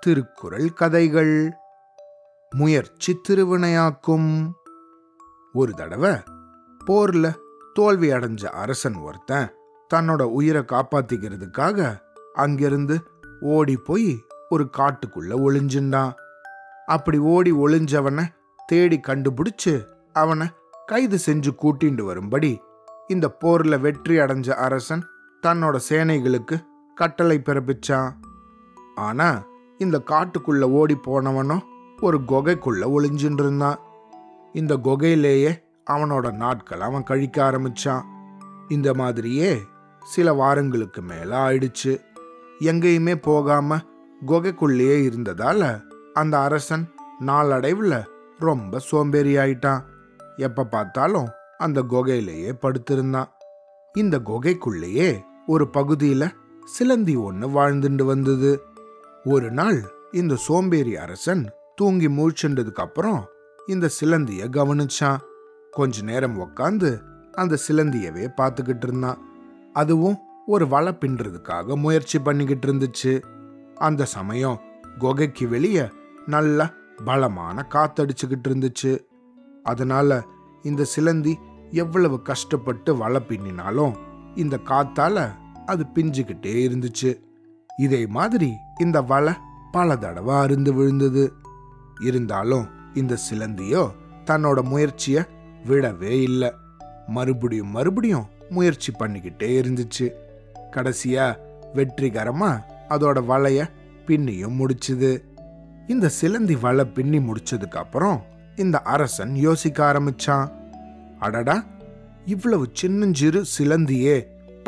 திருக்குறள் கதைகள். முயற்சி திருவினையாக்கும். ஒரு தடவை போர்ல தோல்வி அடைஞ்ச அரசன் ஒருத்தன் தன்னோட உயிரை காப்பாத்திக்கிறதுக்காக அங்கிருந்து ஓடி போய் ஒரு காட்டுக்குள்ள ஒளிஞ்சின்றான் அப்படி ஓடி ஒளிஞ்சவனை தேடி கண்டுபிடிச்சு அவனை கைது செஞ்சு கூட்டிண்டு வரும்படி இந்த போர்ல வெற்றி அடைஞ்ச அரசன் தன்னோட சேனைகளுக்கு கட்டளை பிறப்பிச்சான். ஆனா இந்த காட்டுக்குள்ள ஓடி போனவனும் ஒரு குகைக்குள்ள ஒளிஞ்சுட்டு இருந்தான். இந்த குகையிலேயே அவனோட நாட்கள் அவன் கழிக்க ஆரம்பிச்சான். இந்த மாதிரியே சில வாரங்களுக்கு மேல ஆயிடுச்சு. எங்கேயுமே போகாம குகைக்குள்ளேயே இருந்ததால அந்த அரசன் நாளடைவுல ரொம்ப சோம்பேறி ஆயிட்டான் எப்ப பார்த்தாலும் அந்த குகையிலேயே படுத்திருந்தான். இந்த குகைக்குள்ளேயே ஒரு பகுதியில சிலந்தி ஒன்று வாழ்ந்துட்டு வந்தது. ஒரு நாள் இந்த சோம்பேறி அரசன் தூங்கி மூழ்ச்சென்றதுக்கு அப்புறம் இந்த சிலந்திய கவனிச்சான். கொஞ்ச நேரம் உக்காந்து அந்த சிலந்தியவே பார்த்துக்கிட்டு இருந்தான். அதுவும் ஒரு வலை பின்றதுக்காக முயற்சி பண்ணிக்கிட்டு இருந்துச்சு. அந்த சமயம் குகைக்கு வெளியே நல்ல பலமான காத்தடிச்சுக்கிட்டு இருந்துச்சு. அதனால இந்த சிலந்தி எவ்வளவு கஷ்டப்பட்டு வலை பின்னினாலும் இந்த காத்தால அது பிஞ்சுக்கிட்டே இருந்துச்சு. இதே மாதிரி இந்த வலை பல தடவை அருந்து விழுந்தது. இருந்தாலும் இந்த சிலந்தியோ தன்னோட முயற்சியை விடவே இல்லை. மறுபடியும் மறுபடியும் முயற்சி பண்ணிக்கிட்டே இருந்துச்சு. கடைசியா வெற்றிகரமா அதோட வலைய பின்னியும் முடிச்சுது. இந்த சிலந்தி வலை பின்னி முடிச்சதுக்கு அப்புறம் இந்த அரசன் யோசிக்க ஆரம்பிச்சான். அடடா இவ்வளவு சின்னஞ்சிறு சிலந்தியே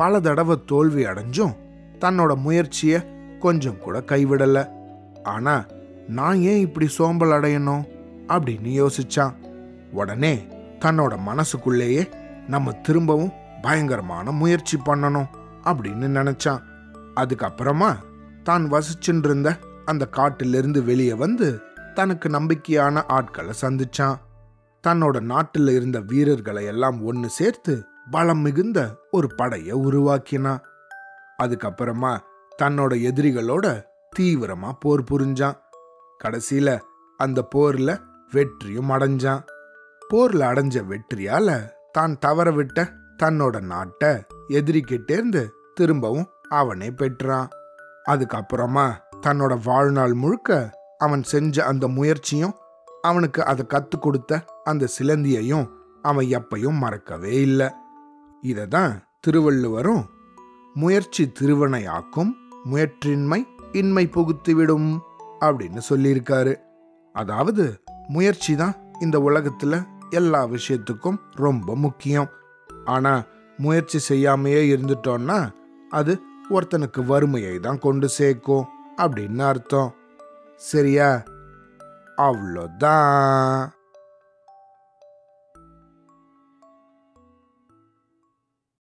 பல தடவை தோல்வி அடைஞ்சும் தன்னோட முயற்சியை கொஞ்சம் கூட கைவிடலை. ஆனா நான் ஏன் இப்படி சோம்பல் அடையணும்? அப்படின்னு யோசிச்சான். உடனே தன்னோட மனசுக்குள்ளேயே நம்ம திரும்பவும் பயங்கரமான முயற்சி பண்ணணும் அப்படின்னு நினைச்சான். அதுக்கப்புறமா தான் வசிச்சுட்டு இருந்த அந்த காட்டிலிருந்து வெளியே வந்து தனக்கு நம்பிக்கையான ஆட்களை சந்திச்சான். தன்னோட நாட்டில் இருந்த வீரர்களை எல்லாம் ஒன்று சேர்த்து பலம் மிகுந்த ஒரு படையை உருவாக்கினான் அதுக்கப்புறமா தன்னோட எதிரிகளோட தீவிரமா போர் புரிஞ்சான். கடைசியில அந்த போர்ல வெற்றியும் அடைஞ்சான். போர்ல அடைஞ்ச வெற்றியால தான் தவற விட்ட தன்னோட நாட்டை எதிரிக்கிட்டேருந்து திரும்பவும் அவனே பெற்றான். அதுக்கப்புறமா தன்னோட வாழ்நாள் முழுக்க அவன் செஞ்ச அந்த முயற்சியும் அவனுக்கு அதை கத்து கொடுத்த அந்த சிலந்தியையும் அவன் எப்பையும் மறக்கவே இல்லை. இதை தான் திருவள்ளுவரும் முயற்சி திருவனையாக்கும் முயற்றின்மை இன்மை புகுத்திவிடும் அப்படின்னு சொல்லியிருக்காரு. அதாவது முயற்சி தான் இந்த உலகத்துல எல்லா விஷயத்துக்கும் ரொம்ப முக்கியம். ஆனா முயற்சி செய்யாமையே இருந்துட்டோம்னா அது ஒருத்தனுக்கு வறுமையை தான் கொண்டு சேர்க்கும் அப்படின்னு அர்த்தம். சரியா? அவ்வளோதான்.